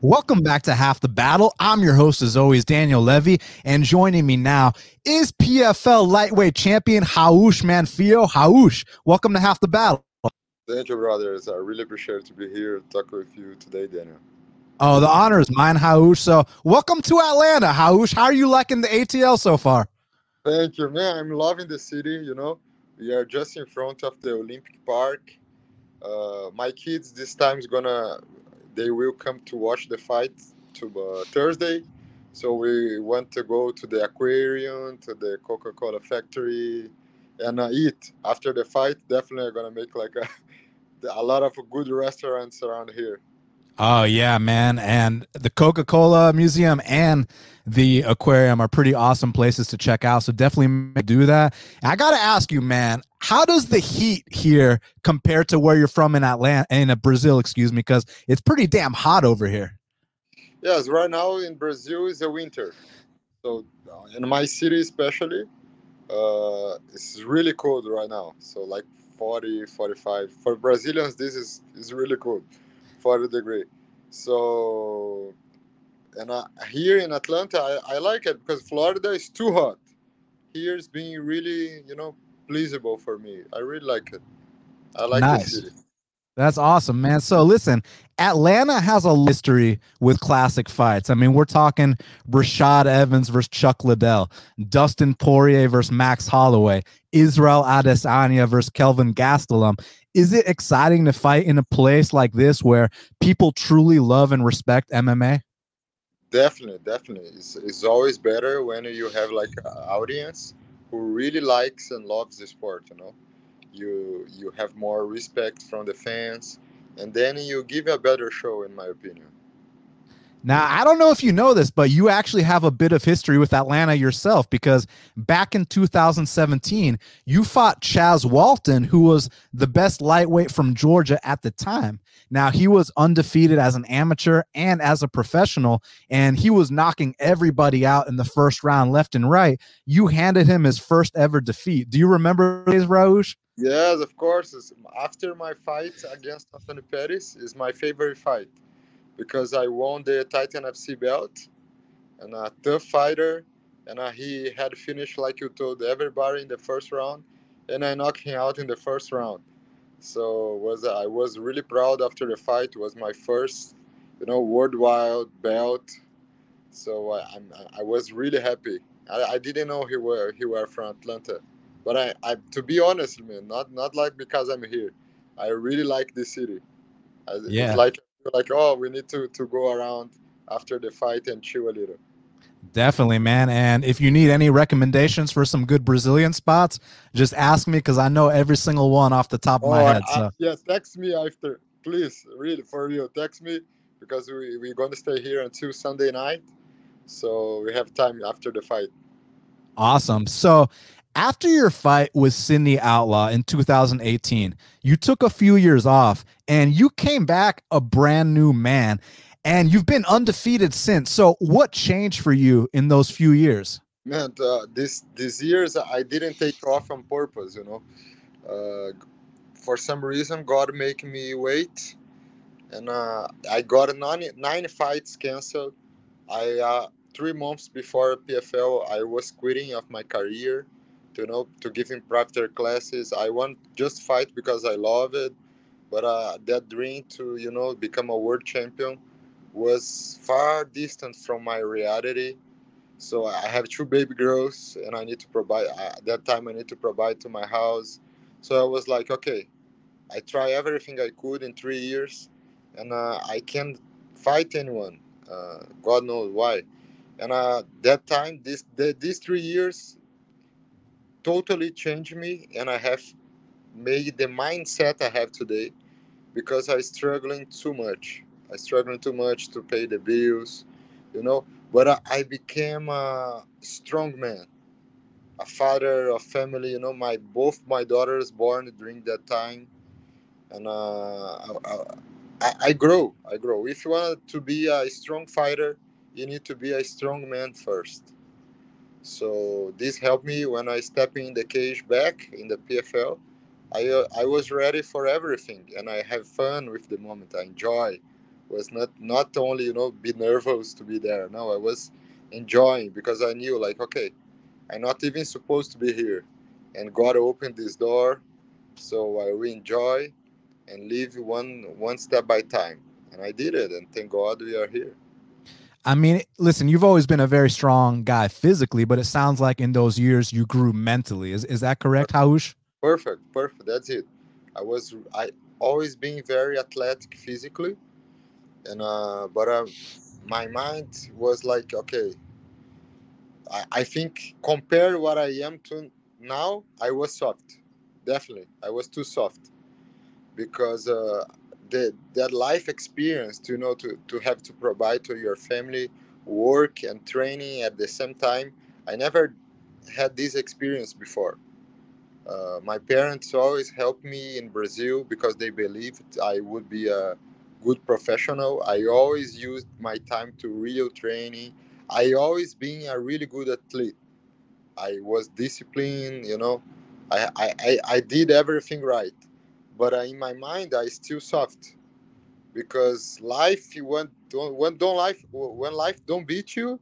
Welcome back to Half the Battle. I'm your host, as always, Daniel Levy, and joining me now is PFL lightweight champion Raush Manfio. Raush, welcome to Half the Battle. Thank you, brothers. I really appreciate to be here to talk with you today, Daniel. Oh, the honor is mine, Raush. So, welcome to Atlanta, Raush. How are you liking the ATL so far? Thank you, man. I'm loving the city. You know, we are just in front of the Olympic Park. Uh, my kids this time is gonna they will come to watch the fight to uh, Thursday. So we want to go to the aquarium, to the Coca-Cola factory, and uh, eat after the fight. Definitely gonna make like a a lot of good restaurants around here. Oh yeah, man! And the Coca-Cola Museum and the aquarium are pretty awesome places to check out. So definitely do that. I gotta ask you, man, how does the heat here compare to where you're from in Atlanta, in uh, Brazil, excuse me, because it's pretty damn hot over here. Yes, right now in Brazil is a winter. So in my city especially, uh, it's really cold right now. So like 40, 45. For Brazilians, this is, is really cold, 40 degree. So, and uh, here in Atlanta, I, I like it because Florida is too hot. Here it's being really, you know, pleasable for me. I really like it. I like nice. the city. That's awesome, man. So listen, Atlanta has a history with classic fights. I mean, we're talking Rashad Evans versus Chuck Liddell, Dustin Poirier versus Max Holloway, Israel Adesanya versus Kelvin Gastelum. Is it exciting to fight in a place like this where people truly love and respect MMA? Definitely, definitely. It's, it's always better when you have like an audience who really likes and loves the sport. You know, you you have more respect from the fans, and then you give a better show, in my opinion. Now, I don't know if you know this, but you actually have a bit of history with Atlanta yourself because back in 2017, you fought Chaz Walton, who was the best lightweight from Georgia at the time. Now, he was undefeated as an amateur and as a professional, and he was knocking everybody out in the first round, left and right. You handed him his first ever defeat. Do you remember this, Raush? Yes, of course. After my fight against Anthony Pettis is my favorite fight because I won the Titan FC belt and a tough fighter. And uh, he had finished, like you told everybody, in the first round. And I knocked him out in the first round. So was I was really proud after the fight. It was my first, you know, worldwide belt. So I, I'm, I was really happy. I, I didn't know he were he were from Atlanta, but I, I to be honest, man, not not like because I'm here. I really like this city. yeah. It's like like, oh, we need to to go around after the fight and chew a little. Definitely, man. And if you need any recommendations for some good Brazilian spots, just ask me because I know every single one off the top of oh, my head. So. yeah, text me after, please. Really, for real, text me because we we're going to stay here until Sunday night, so we have time after the fight. Awesome. So after your fight with Sidney Outlaw in 2018, you took a few years off and you came back a brand new man and you've been undefeated since. So what changed for you in those few years? Man, uh, this these years I didn't take off on purpose, you know. Uh, for some reason, God make me wait, and uh, I got nine, nine fights canceled. I uh, three months before PFL, I was quitting of my career you know, to give him private classes. I want just fight because I love it, but uh, that dream to you know become a world champion was far distant from my reality. So I have two baby girls, and I need to provide. Uh, at that time, I need to provide to my house. So I was like, okay, I try everything I could in three years, and uh, I can't fight anyone. Uh, God knows why. And uh, that time, this the, these three years, totally changed me and I have made the mindset I have today because I struggling too much. I struggling too much to pay the bills, you know. But I, I became a strong man, a father of family. You know, my both my daughters born during that time, and uh, I, I grow. I grow. If you want to be a strong fighter, you need to be a strong man first. So this helped me when I step in the cage back in the PFL. I uh, I was ready for everything, and I have fun with the moment. I enjoy was not not only you know be nervous to be there. No, I was enjoying because I knew like okay, I'm not even supposed to be here, and God opened this door, so I will enjoy and live one one step by time, and I did it, and thank God we are here. I mean, listen, you've always been a very strong guy physically, but it sounds like in those years you grew mentally. Is is that correct, Raush? Perfect, perfect. That's it. I was I always been very athletic physically, and uh, but uh, my mind was like, okay. I, I think compare what I am to now, I was soft. Definitely, I was too soft because uh, the that life experience to you know to, to have to provide to your family work and training at the same time i never had this experience before. Uh, my parents always helped me in brazil because they believed i would be a good professional. I always used my time to real training. I always been a really good athlete. I was disciplined you know. I i, I, I did everything right but uh, in my mind i still soft because life want don't when don't life when life don't beat you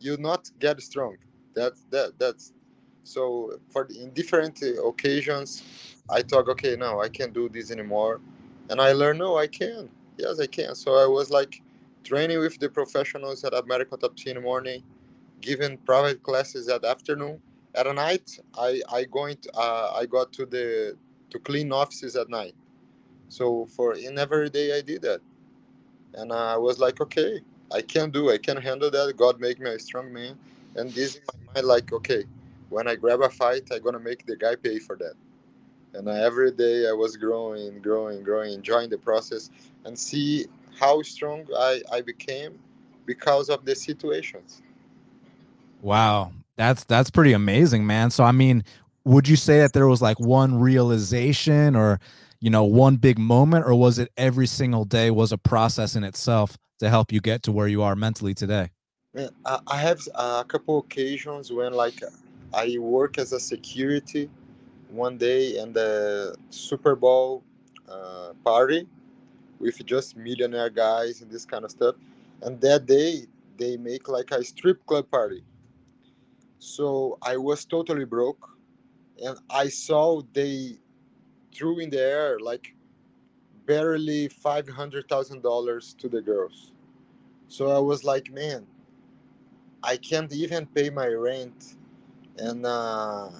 you not get strong. That's that that's so for in different occasions i thought okay no i can't do this anymore. And i learned no i can. Yes i can. So i was like training with the professionals at american top in the morning giving private classes at afternoon. At night i i going to, uh, i got to the to clean offices at night. So for in every day I did that, and I was like, okay, I can do, I can handle that. God make me a strong man, and this in my mind like, okay, when I grab a fight, I'm gonna make the guy pay for that. And every day I was growing, growing, growing, enjoying the process, and see how strong I, I became because of the situations. Wow, that's that's pretty amazing, man. So I mean, would you say that there was like one realization or you know one big moment or was it every single day was a process in itself to help you get to where you are mentally today I have a couple occasions when like I work as a security one day in the Super Bowl uh, party with just millionaire guys and this kind of stuff. And that day they make like a strip club party. So I was totally broke and I saw they threw in the air like barely five hundred thousand dollars to the girls. So I was like, man, I can't even pay my rent, and uh,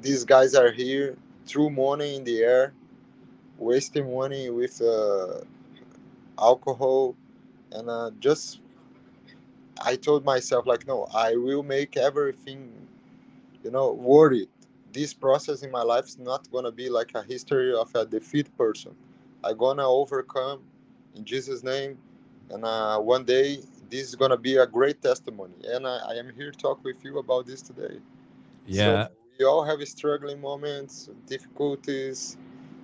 these guys are here, threw money in the air, wasting money with uh, alcohol, and uh, just I told myself like, no, I will make everything, you know, worth it this process in my life is not gonna be like a history of a defeat person. I'm gonna overcome in Jesus' name, and uh, one day this is gonna be a great testimony. And I, I am here to talk with you about this today. Yeah, so we all have struggling moments, difficulties,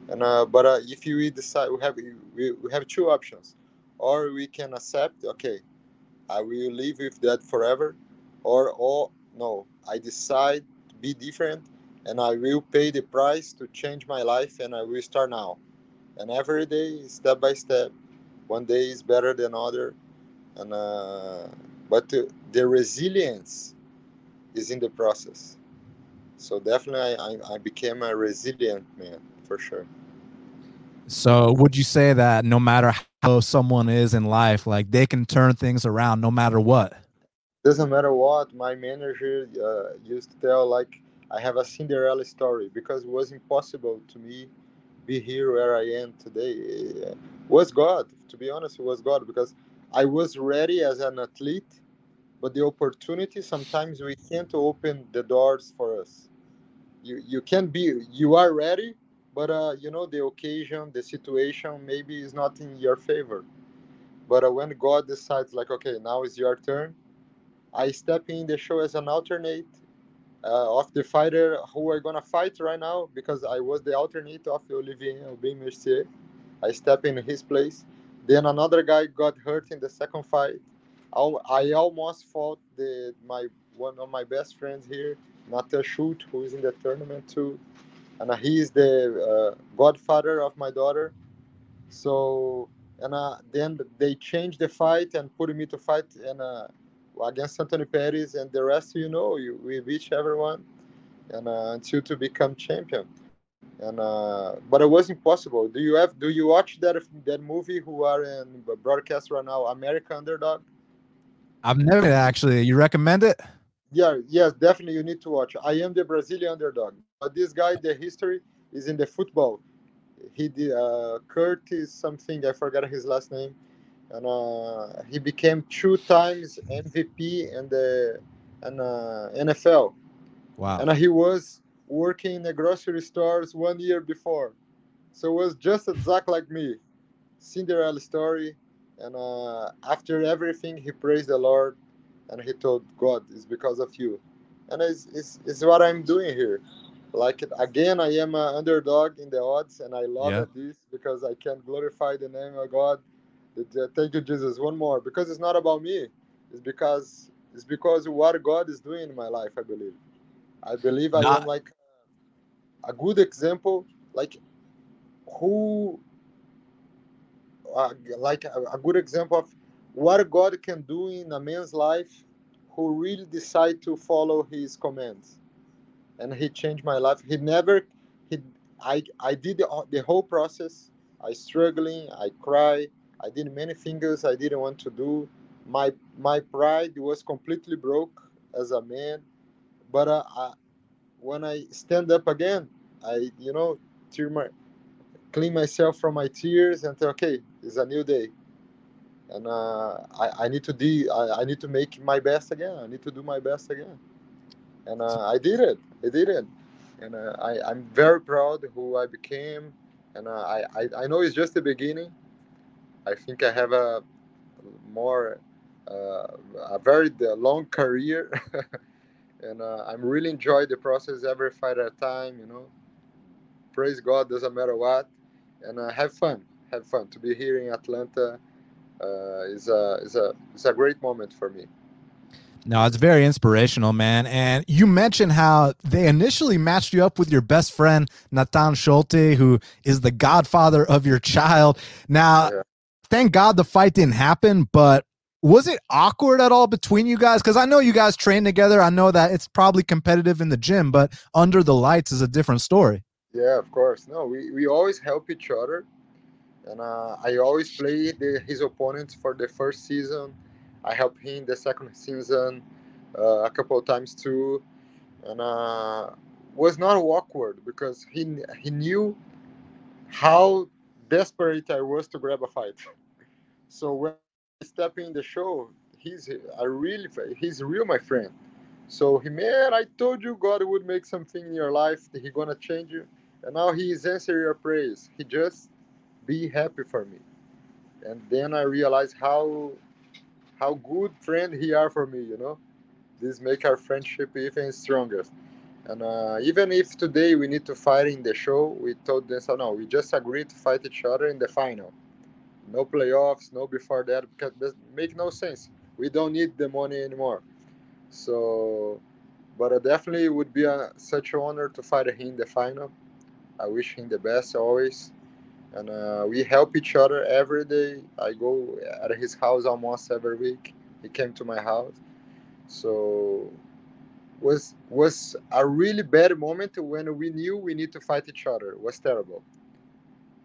and uh, but uh, if you decide, we have we, we have two options, or we can accept, okay, I will live with that forever, or oh no, I decide to be different and I will pay the price to change my life and I will start now. And every day, step by step, one day is better than other. And uh, but the, the resilience is in the process. So definitely, I, I became a resilient man for sure. So would you say that no matter how someone is in life, like they can turn things around no matter what? Doesn't matter what. My manager uh, used to tell like I have a Cinderella story because it was impossible to me be here where I am today. It was God, to be honest, it was God because I was ready as an athlete, but the opportunity sometimes we can't open the doors for us. You you can be you are ready, but uh, you know the occasion, the situation maybe is not in your favor. But uh, when God decides, like, okay, now is your turn, I step in the show as an alternate uh, of the fighter who are gonna fight right now because I was the alternate of Olivier Aubin Mercier. I step in his place. Then another guy got hurt in the second fight. I almost fought the my one of my best friends here, Nathan Schulte, who is in the tournament too, and he is the uh, godfather of my daughter. So and uh, then they changed the fight and put me to fight and uh, against Anthony Pettis, and the rest you know, you, we beat everyone, and uh, until to become champion. And uh, but it was impossible. Do you have? Do you watch that that movie? Who are in broadcast right now? American Underdog. I've never actually. You recommend it? Yeah, yes, definitely. You need to watch. I am the Brazilian underdog. But this guy, the history is in the football. He did uh, Curtis something. I forgot his last name, and uh, he became two times MVP in the in, uh, NFL. Wow! And he was working in the grocery stores one year before, so it was just exact like me. Cinderella story, and uh, after everything, he praised the Lord, and he told God, "It's because of you," and it's, it's, it's what I'm doing here like again i am an underdog in the odds and i love yeah. this because i can glorify the name of god thank you jesus. One more. Because it's not about me. It's because it's because what god is doing in my life i believe. I believe i am like a good example like who uh, like a, a good example of what god can do in a man's life who really decide to follow his commands. And he changed my life. He never, he, I, I did the, the whole process. I struggling, I cry, I did many things I didn't want to do. My my pride was completely broke as a man, but uh, I, when I stand up again, I you know tear my clean myself from my tears and say, okay, it's a new day, and uh, I, I need to de- I, I need to make my best again. I need to do my best again and uh, I did it. I did it, and uh, I I'm very proud who I became, and uh, I, I I know it's just the beginning. I think I have a more uh, a very long career, and uh, I'm really enjoy the process every fight at a time. You know, praise God, doesn't matter what, and uh, have fun. Have fun to be here in Atlanta. is a is a is a great moment for me. No, it's very inspirational, man. And you mentioned how they initially matched you up with your best friend, Nathan Schulte, who is the godfather of your child. Now, yeah. Thank God the fight didn't happen, but was it awkward at all between you guys? Because I know you guys train together. I know that it's probably competitive in the gym, but under the lights is a different story. Yeah, of course. No, we, we always help each other. And uh, I always play the, his opponents for the first season I helped him the second season uh, a couple of times too, and uh, was not awkward because he he knew how desperate I was to grab a fight. So when I step in the show, he's I really he's real my friend. So he man, I told you God would make something in your life. He gonna change you, and now he is answering your prayers. He just be happy for me, and then I realized how how good friend he are for me you know this make our friendship even stronger and uh, even if today we need to fight in the show we told them so no we just agreed to fight each other in the final no playoffs no before that because it make no sense we don't need the money anymore so but it definitely would be a, such an honor to fight him in the final i wish him the best always and uh, we help each other every day. I go at his house almost every week. He came to my house, so was was a really bad moment when we knew we need to fight each other. It was terrible,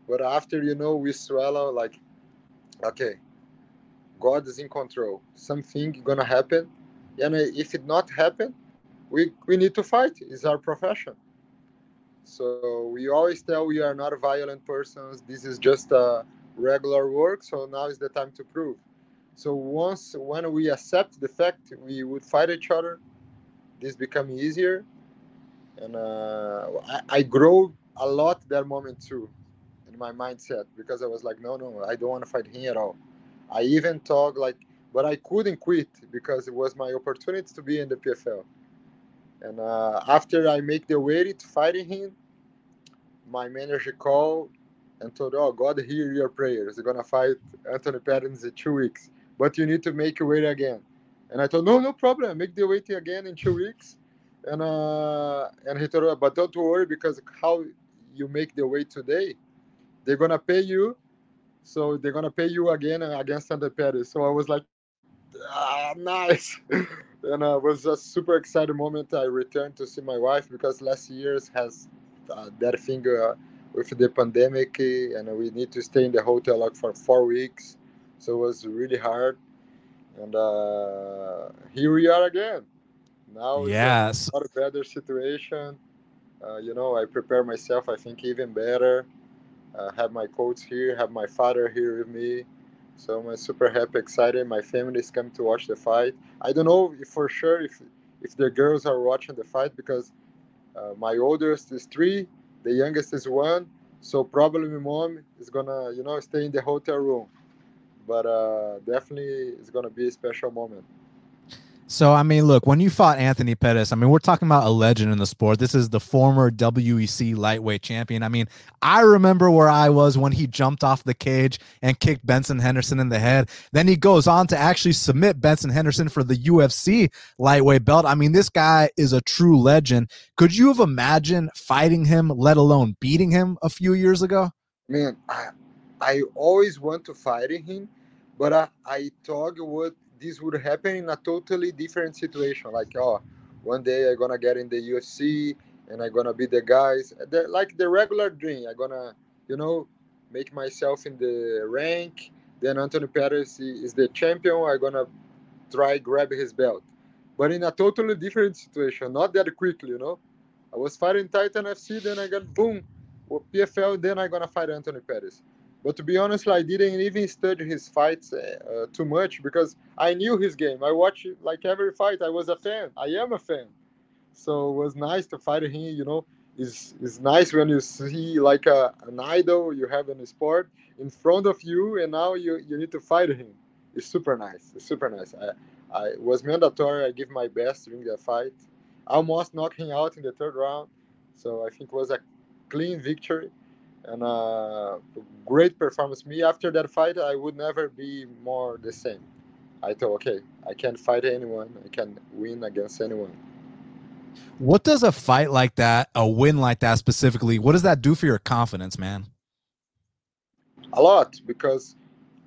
but after you know we swallow like, okay, God is in control. Something gonna happen, and if it not happen, we we need to fight. It's our profession so we always tell we are not violent persons. This is just a regular work. So now is the time to prove. So once when we accept the fact we would fight each other, this become easier, and uh, I, I grow a lot that moment too, in my mindset because I was like, no, no, I don't want to fight him at all. I even talk like, but I couldn't quit because it was my opportunity to be in the PFL. And uh, after I make the to fighting him, my manager called and told, "Oh, God hear your prayers. You're gonna fight Anthony Pettis in two weeks, but you need to make your weight again." And I told, "No, no problem. Make the weight again in two weeks." And uh, and he told, "But don't worry because how you make the weight today, they're gonna pay you so they're gonna pay you again against Anthony Pettis. So I was like, ah, nice. and uh, it was a super exciting moment. I returned to see my wife because last year's has uh, that thing uh, with the pandemic, and we need to stay in the hotel like for four weeks. So it was really hard. And uh, here we are again. Now yes, a better situation. Uh, you know, I prepare myself. I think even better. Uh, have my coach here, have my father here with me. So I'm super happy, excited. My family is coming to watch the fight. I don't know for sure if if the girls are watching the fight because uh, my oldest is three, the youngest is one. So probably my mom is gonna, you know, stay in the hotel room. But uh, definitely, it's gonna be a special moment. So I mean, look, when you fought Anthony Pettis, I mean, we're talking about a legend in the sport. This is the former WEC lightweight champion. I mean, I remember where I was when he jumped off the cage and kicked Benson Henderson in the head. Then he goes on to actually submit Benson Henderson for the UFC lightweight belt. I mean, this guy is a true legend. Could you have imagined fighting him, let alone beating him a few years ago? Man, I, I always want to fight him, but I, I thought would this would happen in a totally different situation. Like, oh, one day I'm gonna get in the UFC and I'm gonna be the guys, the, like the regular dream. I'm gonna, you know, make myself in the rank. Then Anthony Pettis is the champion. I'm gonna try grab his belt, but in a totally different situation. Not that quickly, you know. I was fighting Titan FC, then I got boom, PFL. Then I'm gonna fight Anthony Pettis. But to be honest, I didn't even study his fights uh, too much because I knew his game. I watched like every fight. I was a fan. I am a fan. So it was nice to fight him. You know, it's, it's nice when you see like a, an idol you have in the sport in front of you, and now you, you need to fight him. It's super nice. It's super nice. I, I was mandatory. I give my best during the fight. I almost knocked him out in the third round. So I think it was a clean victory and a great performance. Me after that fight, I would never be more the same. I thought, okay, I can fight anyone. I can win against anyone. What does a fight like that, a win like that specifically, what does that do for your confidence, man? A lot, because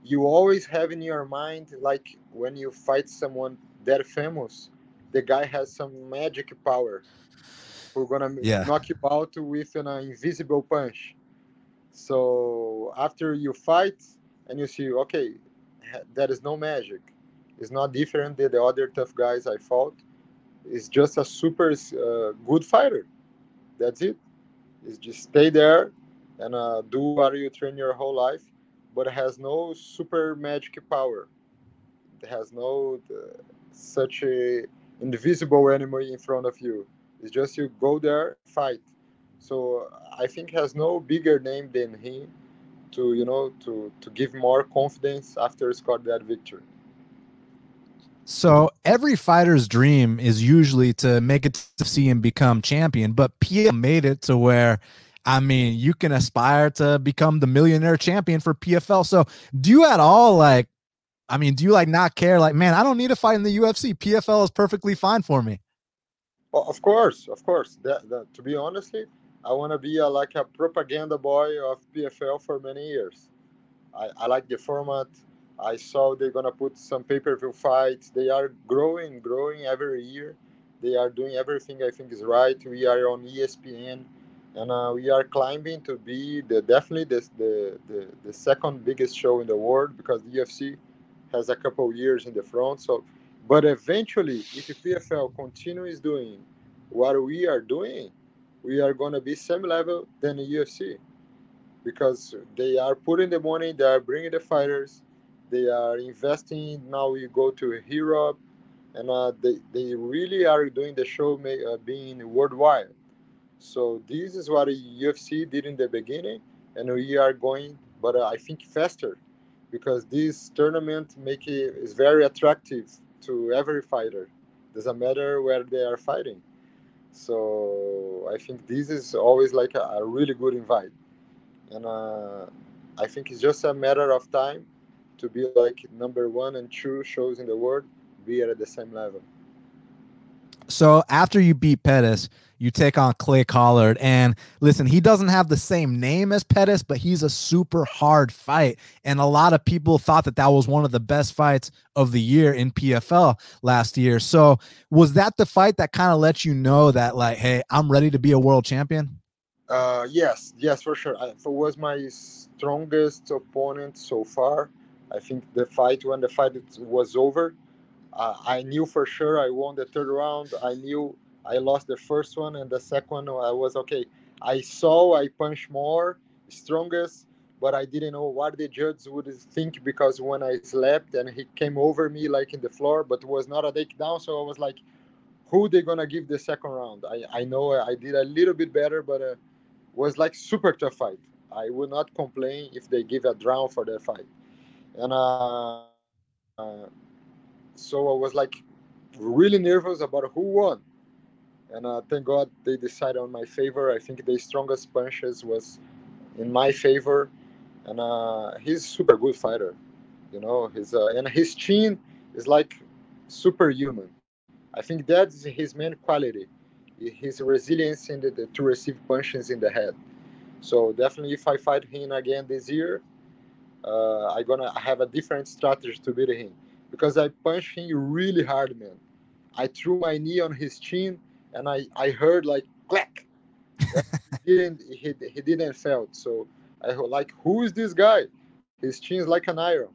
you always have in your mind, like when you fight someone that famous, the guy has some magic power. We're gonna yeah. knock you out with an invisible punch so after you fight and you see, okay, there is no magic. It's not different than the other tough guys I fought. It's just a super uh, good fighter. That's it. It's just stay there and uh, do what you train your whole life, but has no super magic power. It has no uh, such a invisible enemy in front of you. It's just you go there, fight so I think has no bigger name than him to you know to to give more confidence after scored that victory. So every fighter's dream is usually to make it to see and become champion, but PFL made it to where I mean, you can aspire to become the millionaire champion for PFL. So do you at all like I mean, do you like not care like, man, I don't need to fight in the UFC. PFL is perfectly fine for me. Well, of course, of course. That, that to be honestly, I want to be a, like a propaganda boy of PFL for many years. I, I like the format. I saw they're gonna put some pay-per-view fights. They are growing, growing every year. They are doing everything I think is right. We are on ESPN, and uh, we are climbing to be the definitely the, the, the the second biggest show in the world because the UFC has a couple years in the front. So, but eventually, if PFL continues doing what we are doing, we are going to be same level than the UFC because they are putting the money, they are bringing the fighters, they are investing. Now we go to Europe, and uh, they they really are doing the show uh, being worldwide. So this is what the UFC did in the beginning, and we are going, but uh, I think faster, because this tournament make it is very attractive to every fighter. Doesn't matter where they are fighting. So I think this is always like a, a really good invite, and uh, I think it's just a matter of time to be like number one and two shows in the world be at the same level. So after you beat Pettis, you take on Clay Collard. And listen, he doesn't have the same name as Pettis, but he's a super hard fight. And a lot of people thought that that was one of the best fights of the year in PFL last year. So was that the fight that kind of let you know that, like, hey, I'm ready to be a world champion? Uh, yes, yes, for sure. I, it was my strongest opponent so far. I think the fight, when the fight was over, uh, I knew for sure I won the third round. I knew I lost the first one, and the second I was okay. I saw I punched more, strongest, but I didn't know what the judge would think because when I slept and he came over me like in the floor, but was not a takedown, so I was like, who they gonna give the second round? I I know I did a little bit better, but uh, was like super tough fight. I would not complain if they give a draw for that fight, and uh, uh, so I was like really nervous about who won and uh, thank God they decided on my favor. I think the strongest punches was in my favor, and uh, he's super good fighter, you know. His uh, and his chin is like superhuman. I think that's his main quality, his resilience in the, the, to receive punches in the head. So definitely, if I fight him again this year, uh, I'm gonna have a different strategy to beat him because I punched him really hard, man. I threw my knee on his chin and I I heard like clack. he didn't he, he didn't felt so I was like who is this guy? His chin is like an iron,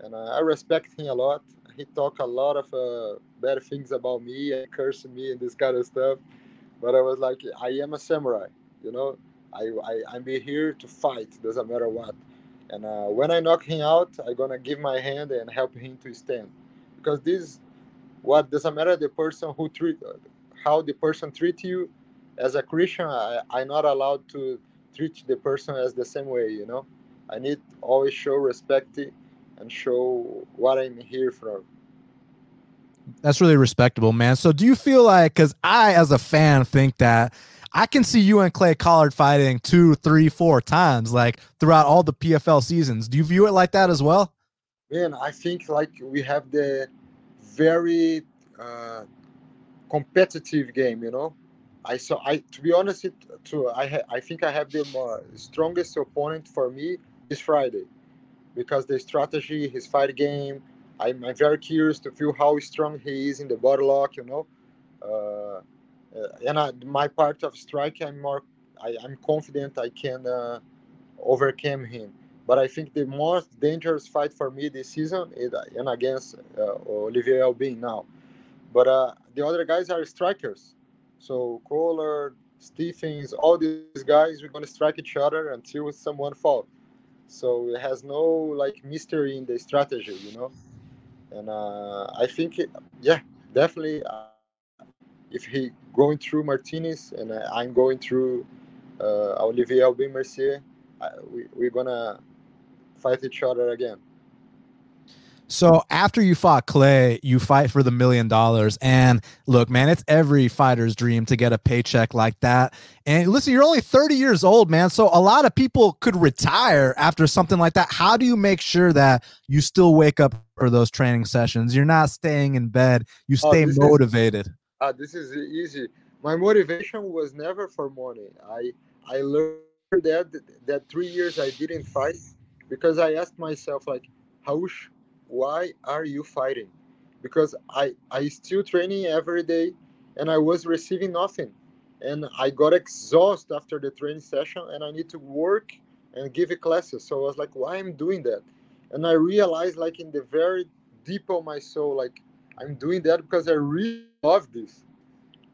and uh, I respect him a lot. He talk a lot of uh, bad things about me and cursing me and this kind of stuff, but I was like I am a samurai, you know. I I I'm here to fight, doesn't matter what. And uh, when I knock him out, I'm gonna give my hand and help him to stand, because this what doesn't matter the person who treat how the person treat you. As a christian I, i'm not allowed to treat the person as the same way you know? I need always show respect and show what i'm here for. That's really respectable man. So do you feel like because i as a fan think that I can see you and Clay Collard fighting two, three, four times, like throughout all the PFL seasons. Do you view it like that as well? Man, I think like we have the very uh, competitive game. You know, I saw. I to be honest, it, to I ha, I think I have the strongest opponent for me this Friday, because the strategy, his fight game. I'm, I'm very curious to feel how strong he is in the body lock. You know, uh and I, my part of strike, I'm more. I, am confident I can uh, overcome him. But I think the most dangerous fight for me this season is and against uh, Olivier Aubin now but uh, the other guys are strikers. So Collard, Stephens, all these guys, we're going to strike each other until someone falls. So it has no like mystery in the strategy, you know. And uh, I think, it, yeah, definitely. If he going through Martinez and I'm going through uh, Olivier Aubin Mercier, we, we're gonna fight each other again. So after you fought Clay, you fight for the million dollars. And look, man, it's every fighter's dream to get a paycheck like that. And listen, you're only 30 years old, man. So a lot of people could retire after something like that. How do you make sure that you still wake up for those training sessions? You're not staying in bed, you oh, stay oh, motivated. Is, uh, this is easy. My motivation was never for money. I I learned that that three years I didn't fight because I asked myself like, how why are you fighting? Because I I still training every day, and I was receiving nothing, and I got exhausted after the training session, and I need to work and give classes. So I was like, why I'm doing that? And I realized like in the very deep of my soul, like I'm doing that because I really love this.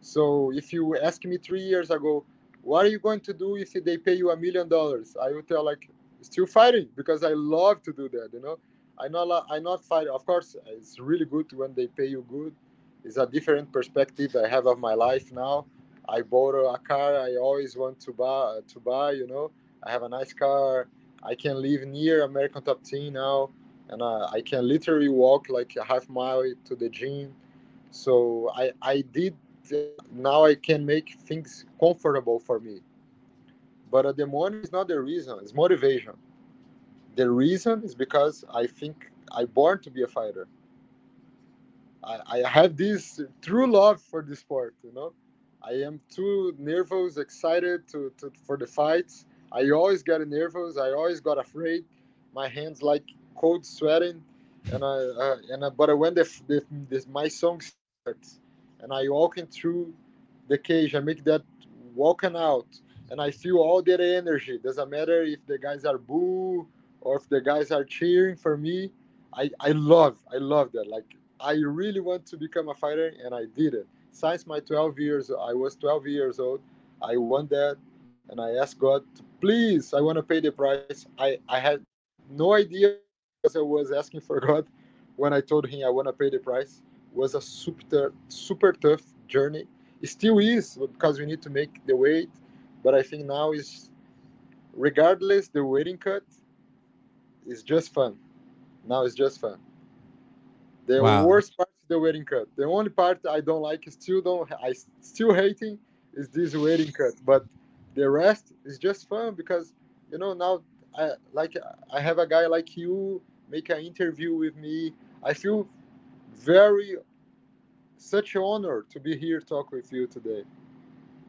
So if you ask me three years ago, what are you going to do if they pay you a million dollars? I would tell like still fighting because I love to do that, you know. I not I not fight. Of course, it's really good when they pay you good. It's a different perspective I have of my life now. I bought a car I always want to buy. To buy, you know, I have a nice car. I can live near American Top Team now, and uh, I can literally walk like a half mile to the gym. So I I did. Now I can make things comfortable for me. But uh, the money is not the reason. It's motivation the reason is because I think I born to be a fighter. I, I have this true love for the sport. You know, I am too nervous, excited to, to for the fights. I always get nervous. I always got afraid. My hands like cold sweating, and I uh, and but when the, the, the my song starts, and I walking through the cage, I make that walking out, and I feel all that energy. Doesn't matter if the guys are boo or if the guys are cheering for me. I, I love I love that. Like I really want to become a fighter, and I did it. Since my 12 years, I was 12 years old. I want that, and I asked God, please, I want to pay the price. I, I had no idea I was asking for God when I told him I want to pay the price. It was a super super tough journey. It still is because we need to make the weight, but I think now is regardless the weighting cut is just fun. Now it's just fun. The wow. worst part is the weighting cut. The only part I don't like, still don't, I still hating, is this weighting cut. But the rest is just fun because you know now I like I have a guy like you make an interview with me. I feel very such an honor to be here talk with you today.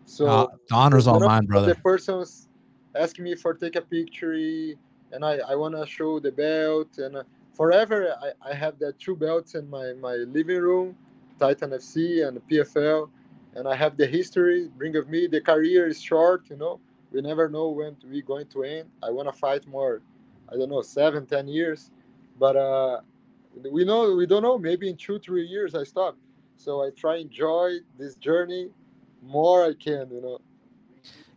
So uh, the honor's all mine, brother. The person's asking me for take a picture, and I I want to show the belt and. Uh, forever I, I have that two belts in my, my living room, Titan FC and PFL, and I have the history bring of me. The career is short, you know. We never know when we're going to end. I want to fight more. I don't know, seven, ten years, but uh, we know we don't know. Maybe in two, three years I stop. So I try enjoy this journey more I can, you know.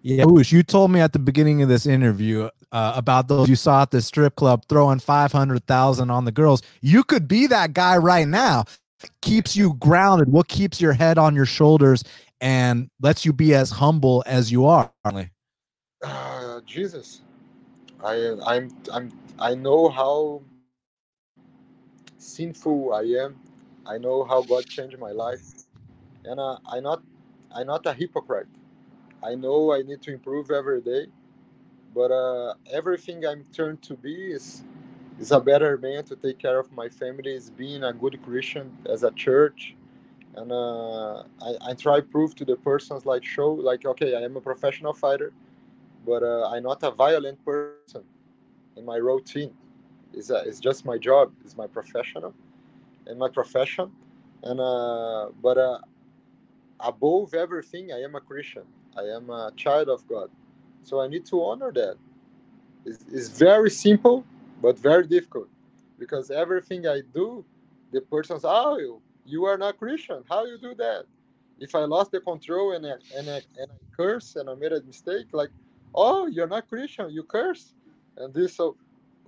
Yeah, Bush, you told me at the beginning of this interview uh, about those you saw at the strip club throwing 500,000 on the girls. You could be that guy right now. Keeps you grounded. What keeps your head on your shoulders and lets you be as humble as you are? Uh, Jesus, I I'm I'm I know how sinful I am. I know how God changed my life, and uh, I not I'm not a hypocrite. I know I need to improve every day, but uh, everything I'm turned to be is is a better man to take care of my family, is being a good Christian as a church, and uh, I, I try prove to the persons like show like okay I am a professional fighter, but uh, I'm not a violent person in my routine. It's, it's just my job. It's my professional, and my profession, and uh, but uh, above everything I am a Christian I am a child of God. So I need to honor that. It's, it's very simple, but very difficult because everything I do, the person's, oh, you are not Christian. How you do that? If I lost the control and I, and I, and I curse and I made a mistake, like, oh, you're not Christian, you curse. And this, so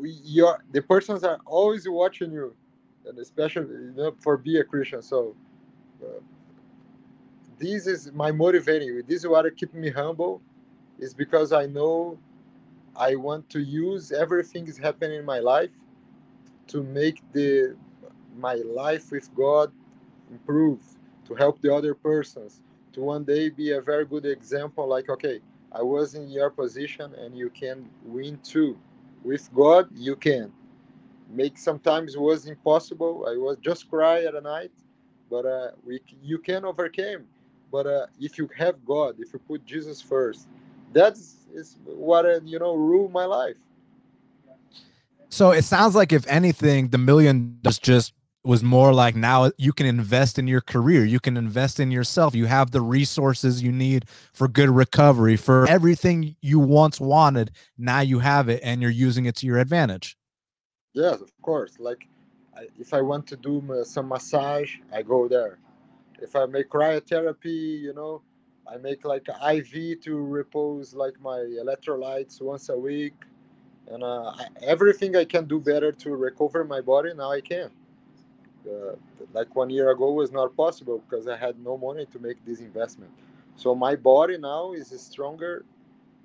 we, you're, the persons are always watching you, and especially you know, for be a Christian. So uh, this is my motivating. This is what keep me humble, is because I know I want to use everything is happening in my life to make the my life with God improve, to help the other persons, to one day be a very good example. Like, okay, I was in your position and you can win too. With God, you can. Make sometimes was impossible. I was just cry at a night, but uh, we you can overcome but uh, if you have God, if you put Jesus first, that's is what uh, you know rule my life. So it sounds like, if anything, the million just was more like now you can invest in your career, you can invest in yourself. You have the resources you need for good recovery, for everything you once wanted. Now you have it, and you're using it to your advantage. Yes, of course. Like if I want to do some massage, I go there if I make cryotherapy, you know, I make like IV to repose like my electrolytes once a week, and uh, everything I can do better to recover my body now I can. Uh, like one year ago was not possible because I had no money to make this investment. So my body now is stronger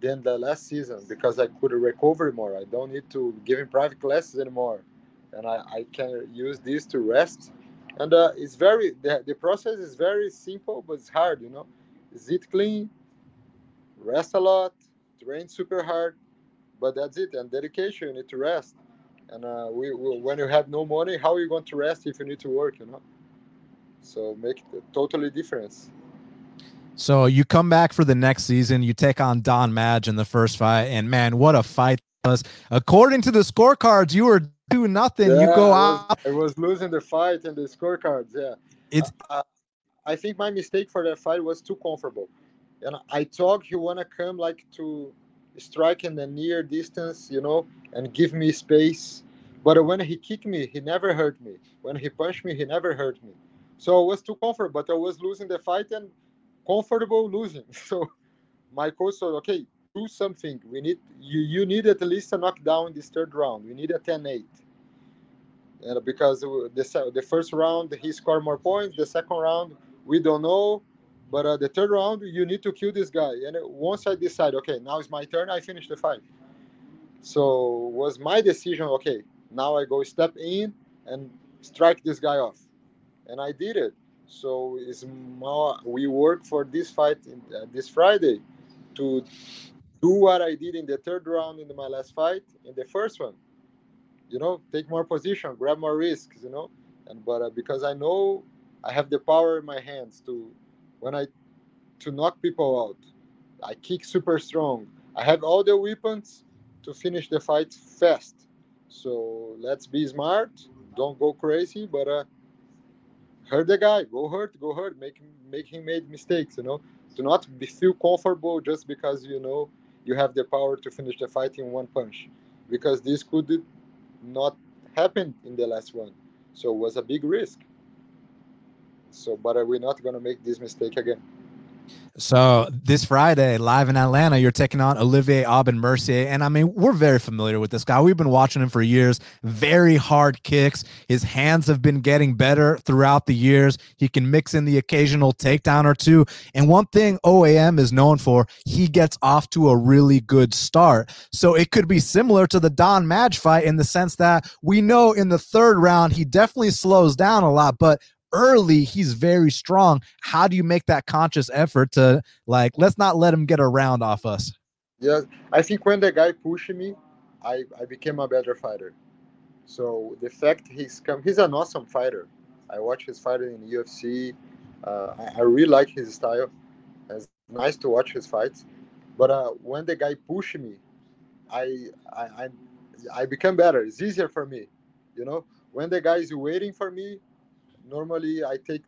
than the last season because I could recover more. I don't need to give in private classes anymore, and I, I can use this to rest. And uh, it's very the, the process is very simple but it's hard you know. Eat clean rest a lot train super hard but that's it. And dedication you need to rest and uh, we, we, when you have no money how are you going to rest if you need to work you know So make it totally difference. So you come back for the next season, you take on Don Madge in the first fight, and man, what a fight was. According to the scorecards, you were do nothing. Yeah, you go out. I was losing the fight and the scorecards. Yeah, It's uh, I think my mistake for that fight was too comfortable, and I thought he wanna come like to strike in the near distance, you know, and give me space. But when he kicked me, he never hurt me. When he punched me, he never hurt me. So I was too comfortable, but I was losing the fight and comfortable losing. So my coach said, okay, do something. We need you. You need at least a knockdown this third round. We need a 10-8. And because the the first round he scored more points, the second round we don't know, but uh, the third round you need to kill this guy. And once I decide, okay, now it's my turn, I finish the fight. So was my decision. Okay, now I go step in and strike this guy off, and I did it. So it's more. We work for this fight in, uh, this Friday to do what I did in the third round in my last fight in the first one. You know, take more position, grab more risks. You know, and but uh, because I know I have the power in my hands to when I to knock people out. I kick super strong. I have all the weapons to finish the fight fast. So let's be smart. Don't go crazy, but uh, hurt the guy. Go hurt. Go hurt. Make him make him made mistakes. You know, do not be, feel comfortable just because you know you have the power to finish the fight in one punch, because this could not happen in the last one. So it was a big risk. So, but uh, we're not gonna make this mistake again. So this Friday, live in Atlanta, you're taking on Olivier Aubin Mercier. And I mean, we're very familiar with this guy. We've been watching him for years. Very hard kicks. His hands have been getting better throughout the years. He can mix in the occasional takedown or two. And one thing OAM is known for, he gets off to a really good start. So it could be similar to the Don Madge fight in the sense that we know in the third round, he definitely slows down a lot, but early he's very strong how do you make that conscious effort to like let's not let him get a round off us Yeah, I think when the guy pushed me, I, I became a better fighter. So the fact he's come, he's an awesome fighter. I watch his fighting in UFC. Uh, I, I really like his style. It's nice to watch his fights. But uh, when the guy pushed me, I, I I I become better. It's easier for me, you know. When the guy is waiting for me, normally I take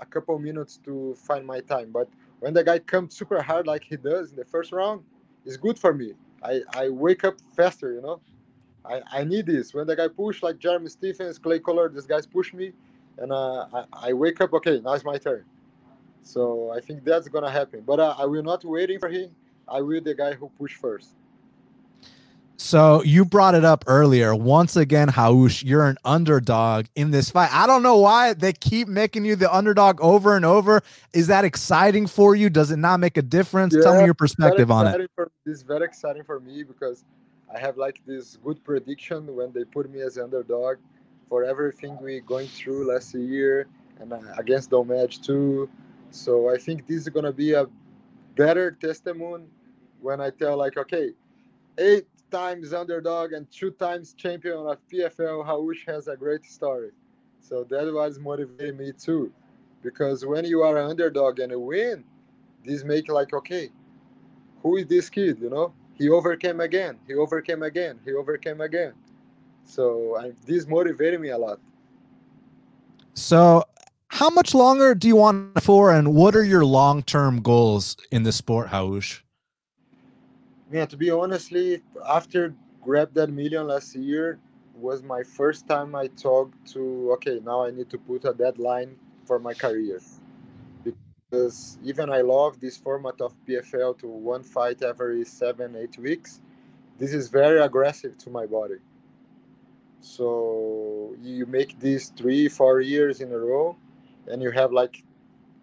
a couple minutes to find my time. But when the guy comes super hard like he does in the first round, it's good for me. I, I wake up faster, you know. I, I need this. When the guy push like Jeremy Stephens, Clay Collard, these guys push me, and uh, I, I wake up. Okay, now it's my turn. So I think that's gonna happen. But uh, I will not waiting for him. I will the guy who push first. So you brought it up earlier. Once again Raush, you're an underdog in this fight. I don't know why they keep making you the underdog over and over. Is that exciting for you? Does it not make a difference? Tell me your perspective on it. For, this is very exciting for me because I have like this good prediction when they put me as underdog for everything we going through last year and uh, against Don Madge too. So I think this is gonna be a better testimony when I tell like, okay, eight times underdog and two times champion of PFL, Raush has a great story. So that was motivating me too, because when you are an underdog and you win, this make like okay, who is this kid? You know, he overcame again. He overcame again. He overcame again. So I, this motivated me a lot. so how much longer do you want for and what are your long-term goals in the sport Raush? Yeah, to be honestly, after grab that million last year was my first time I talked to okay, now I need to put a deadline for my career. Because even I love this format of PFL to one fight every seven, eight weeks. This is very aggressive to my body. So you make these three, four years in a row, and you have like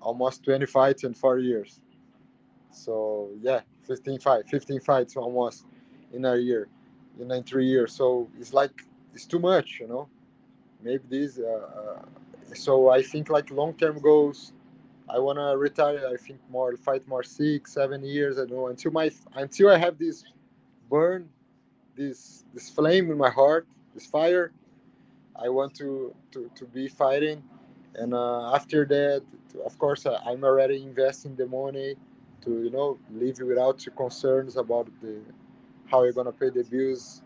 almost 20 fights in four years. So yeah, 15 fight, 15 fights almost in a year, in, three years. So it's like it's too much, you know. Maybe this. Uh, uh, so I think like long term goals. I wanna retire. I think more, fight more six, seven years. I don't know until my until I have this burn, this this flame in my heart, this fire. I want to to to be fighting, and uh, after that, of course, I'm already investing the money to you know live without concerns about the how you're gonna pay the bills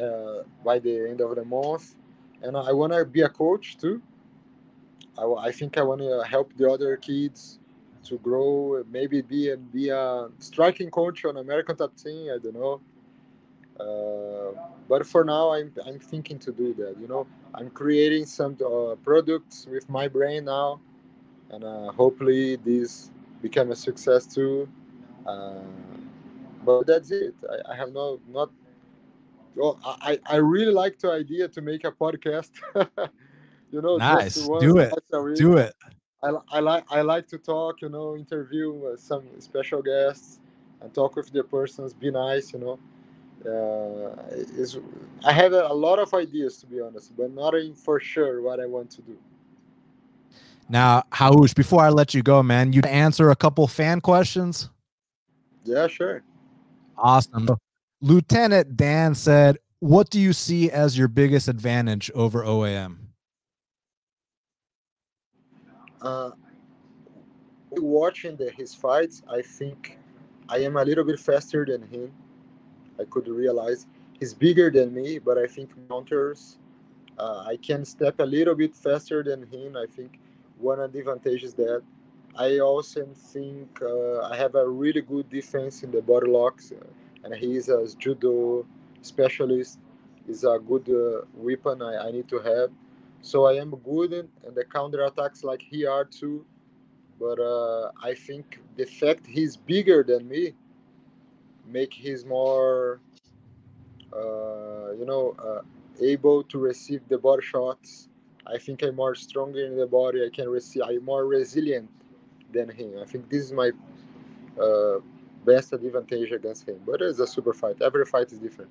uh, by the end of the month. And I want to be a coach too. I, I think I want to help the other kids to grow, maybe be a, be a striking coach on American Top Team. I don't know. Uh, but for now, I'm, I'm thinking to do that. You know, I'm creating some uh, products with my brain now, and uh, hopefully this become a success too. Uh, but that's it. I, I have no not. Well, I, I really like the idea to make a podcast. you know, nice. Do it. Do it. I, I like I like to talk. You know, interview some special guests and talk with the persons. Be nice. You know. Uh, is I have a, a lot of ideas to be honest, but not for sure what I want to do. Now, Raush, before I let you go, man, you answer a couple fan questions. Yeah, sure. Awesome. Lieutenant Dan said, What do you see as your biggest advantage over OAM? Uh, watching the, his fights, I think I am a little bit faster than him. I could realize he's bigger than me, but I think counters, uh, I can step a little bit faster than him. I think one of the advantages that I also think uh, I have a really good defense in the body locks, uh, and he's a judo specialist. Is a good uh, weapon I, I, need to have. So I am good in, in the counter attacks like he are too. But uh, I think the fact he's bigger than me make his more, uh, you know, uh, able to receive the body shots. I think I'm more stronger in the body. I can receive. I'm more resilient than him. I think this is my uh, best advantage against him. But it's a super fight. Every fight is different.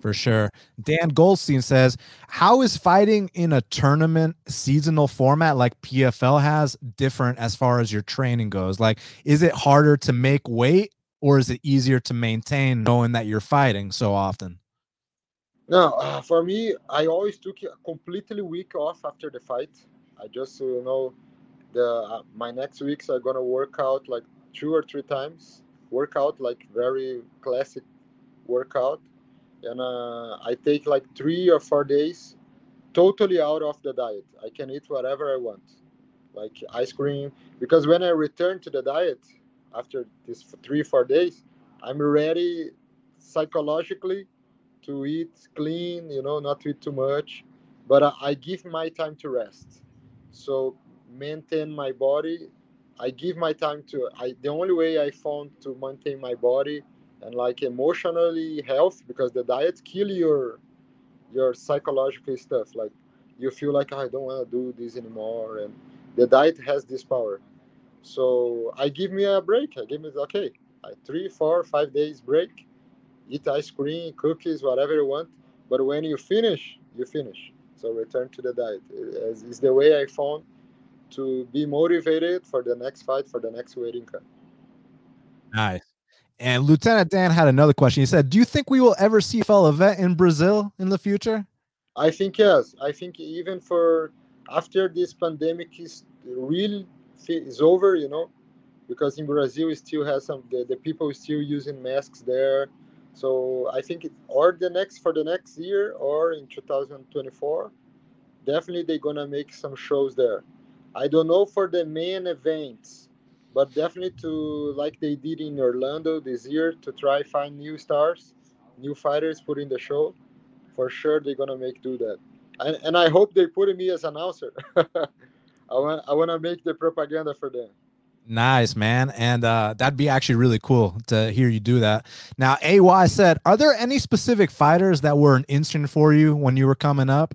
For sure. Dan Goldstein says, How is fighting in a tournament seasonal format like PFL has different as far as your training goes? Like, is it harder to make weight or is it easier to maintain knowing that you're fighting so often? No, uh, for me, I always took a completely week off after the fight. I just, you know, the uh, my next weeks are gonna work out like two or three times workout like very classic workout. And uh, i take like three or four days totally out of the diet. I can eat whatever i want like ice cream. Because when i return to the diet after these three four days i'm ready psychologically to eat clean you know not to eat too much. But I, I give my time to rest. So maintain my body. I give my time to i the only way i found to maintain my body and like emotionally health because the diet kill your your psychological stuff. Like you feel like i don't want to do this anymore and the diet has this power. So i give me a break. I give me okay three four five days break eat ice cream cookies whatever you want but when you finish you finish so return to the diet It is the way i found to be motivated for the next fight for the next waiting cup. Nice. And Lieutenant Dan had another question. He said, "Do you think we will ever see fellow vet in Brazil in the future?" I think yes. I think even for after this pandemic is real is over, you know, because in Brazil we still has some the, the people still using masks there. So I think it, or the next for the next year or in 2024, definitely they're gonna make some shows there. I don't know for the main events, but definitely to like they did in Orlando this year to try find new stars, new fighters put in the show. For sure, they're gonna make do that, and, and I hope they put me as announcer. I want I want to make the propaganda for them. Nice, man. And uh, that'd be actually really cool to hear you do that. Now, AY said, Are there any specific fighters that were an instant for you when you were coming up?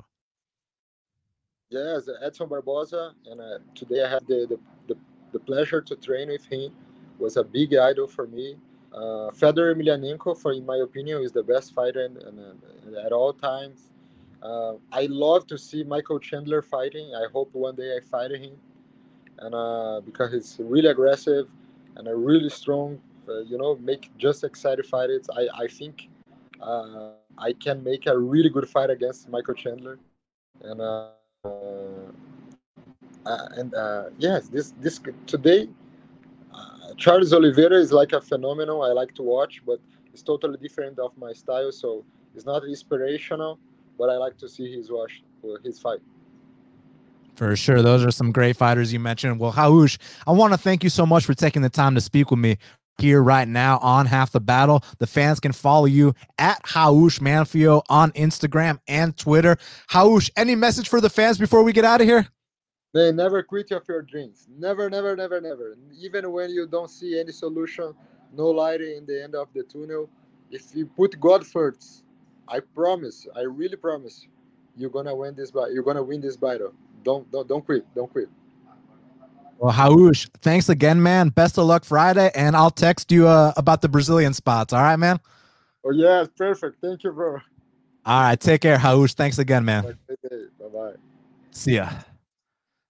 Yes, Edson Barboza, and uh, today I had the, the, the, the, pleasure to train with him. Was a big idol for me. Uh, Fedor Emelianenko, for in my opinion, is the best fighter in, in, in, at all times. Uh, I love to see Michael Chandler fighting. I hope one day I fight him, and uh, because he's really aggressive and a really strong, uh, you know, make just excited fighters. I I think uh, I can make a really good fight against Michael Chandler, and uh, uh, and uh, yes, this this today, uh, Charles Oliveira is like a phenomenal. I like to watch, but it's totally different of my style. So it's not inspirational, but I like to see his watch his fight. For sure. Those are some great fighters you mentioned. Well, Raush, I want to thank you so much for taking the time to speak with me here right now on Half the Battle. The fans can follow you at Raush Manfio on Instagram and Twitter. Raush, any message for the fans before we get out of here? They never quit of your dreams. Never, never, never, never. Even when you don't see any solution, no light in the end of the tunnel. If you put God first, I promise, I really promise, you're gonna win this. You're gonna win this battle. Don't don't don't quit. Don't quit. Well, Raush, thanks again, man. Best of luck Friday, and I'll text you uh, about the Brazilian spots. All right, man. Oh yeah, perfect. Thank you, bro. All right, take care, Raush. Thanks again, man. Bye bye. See ya.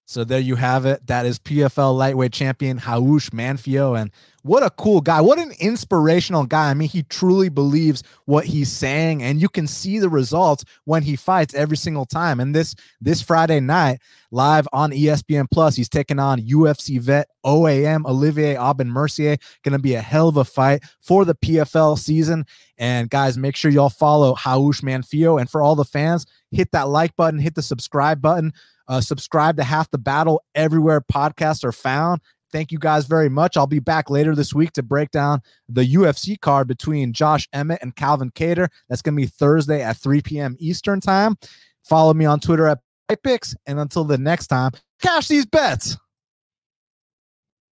So there you have it. That is PFL lightweight champion Raush Manfio. And what a cool guy. What an inspirational guy. I mean, he truly believes what he's saying, and you can see the results when he fights every single time. And this this Friday night, live on ESPN Plus, he's taking on UFC vet OAM Olivier Aubin Mercier. Gonna be a hell of a fight for the PFL season. And guys, make sure y'all follow Raush Manfio. And for all the fans, hit that like button, hit the subscribe button. Uh, subscribe to Half the Battle everywhere podcasts are found. Thank you guys very much. I'll be back later this week to break down the UFC card between Josh Emmett and Calvin Kattar. That's going to be Thursday at 3 p.m. Eastern Time. Follow me on Twitter at Picks. And until the next time, cash these bets.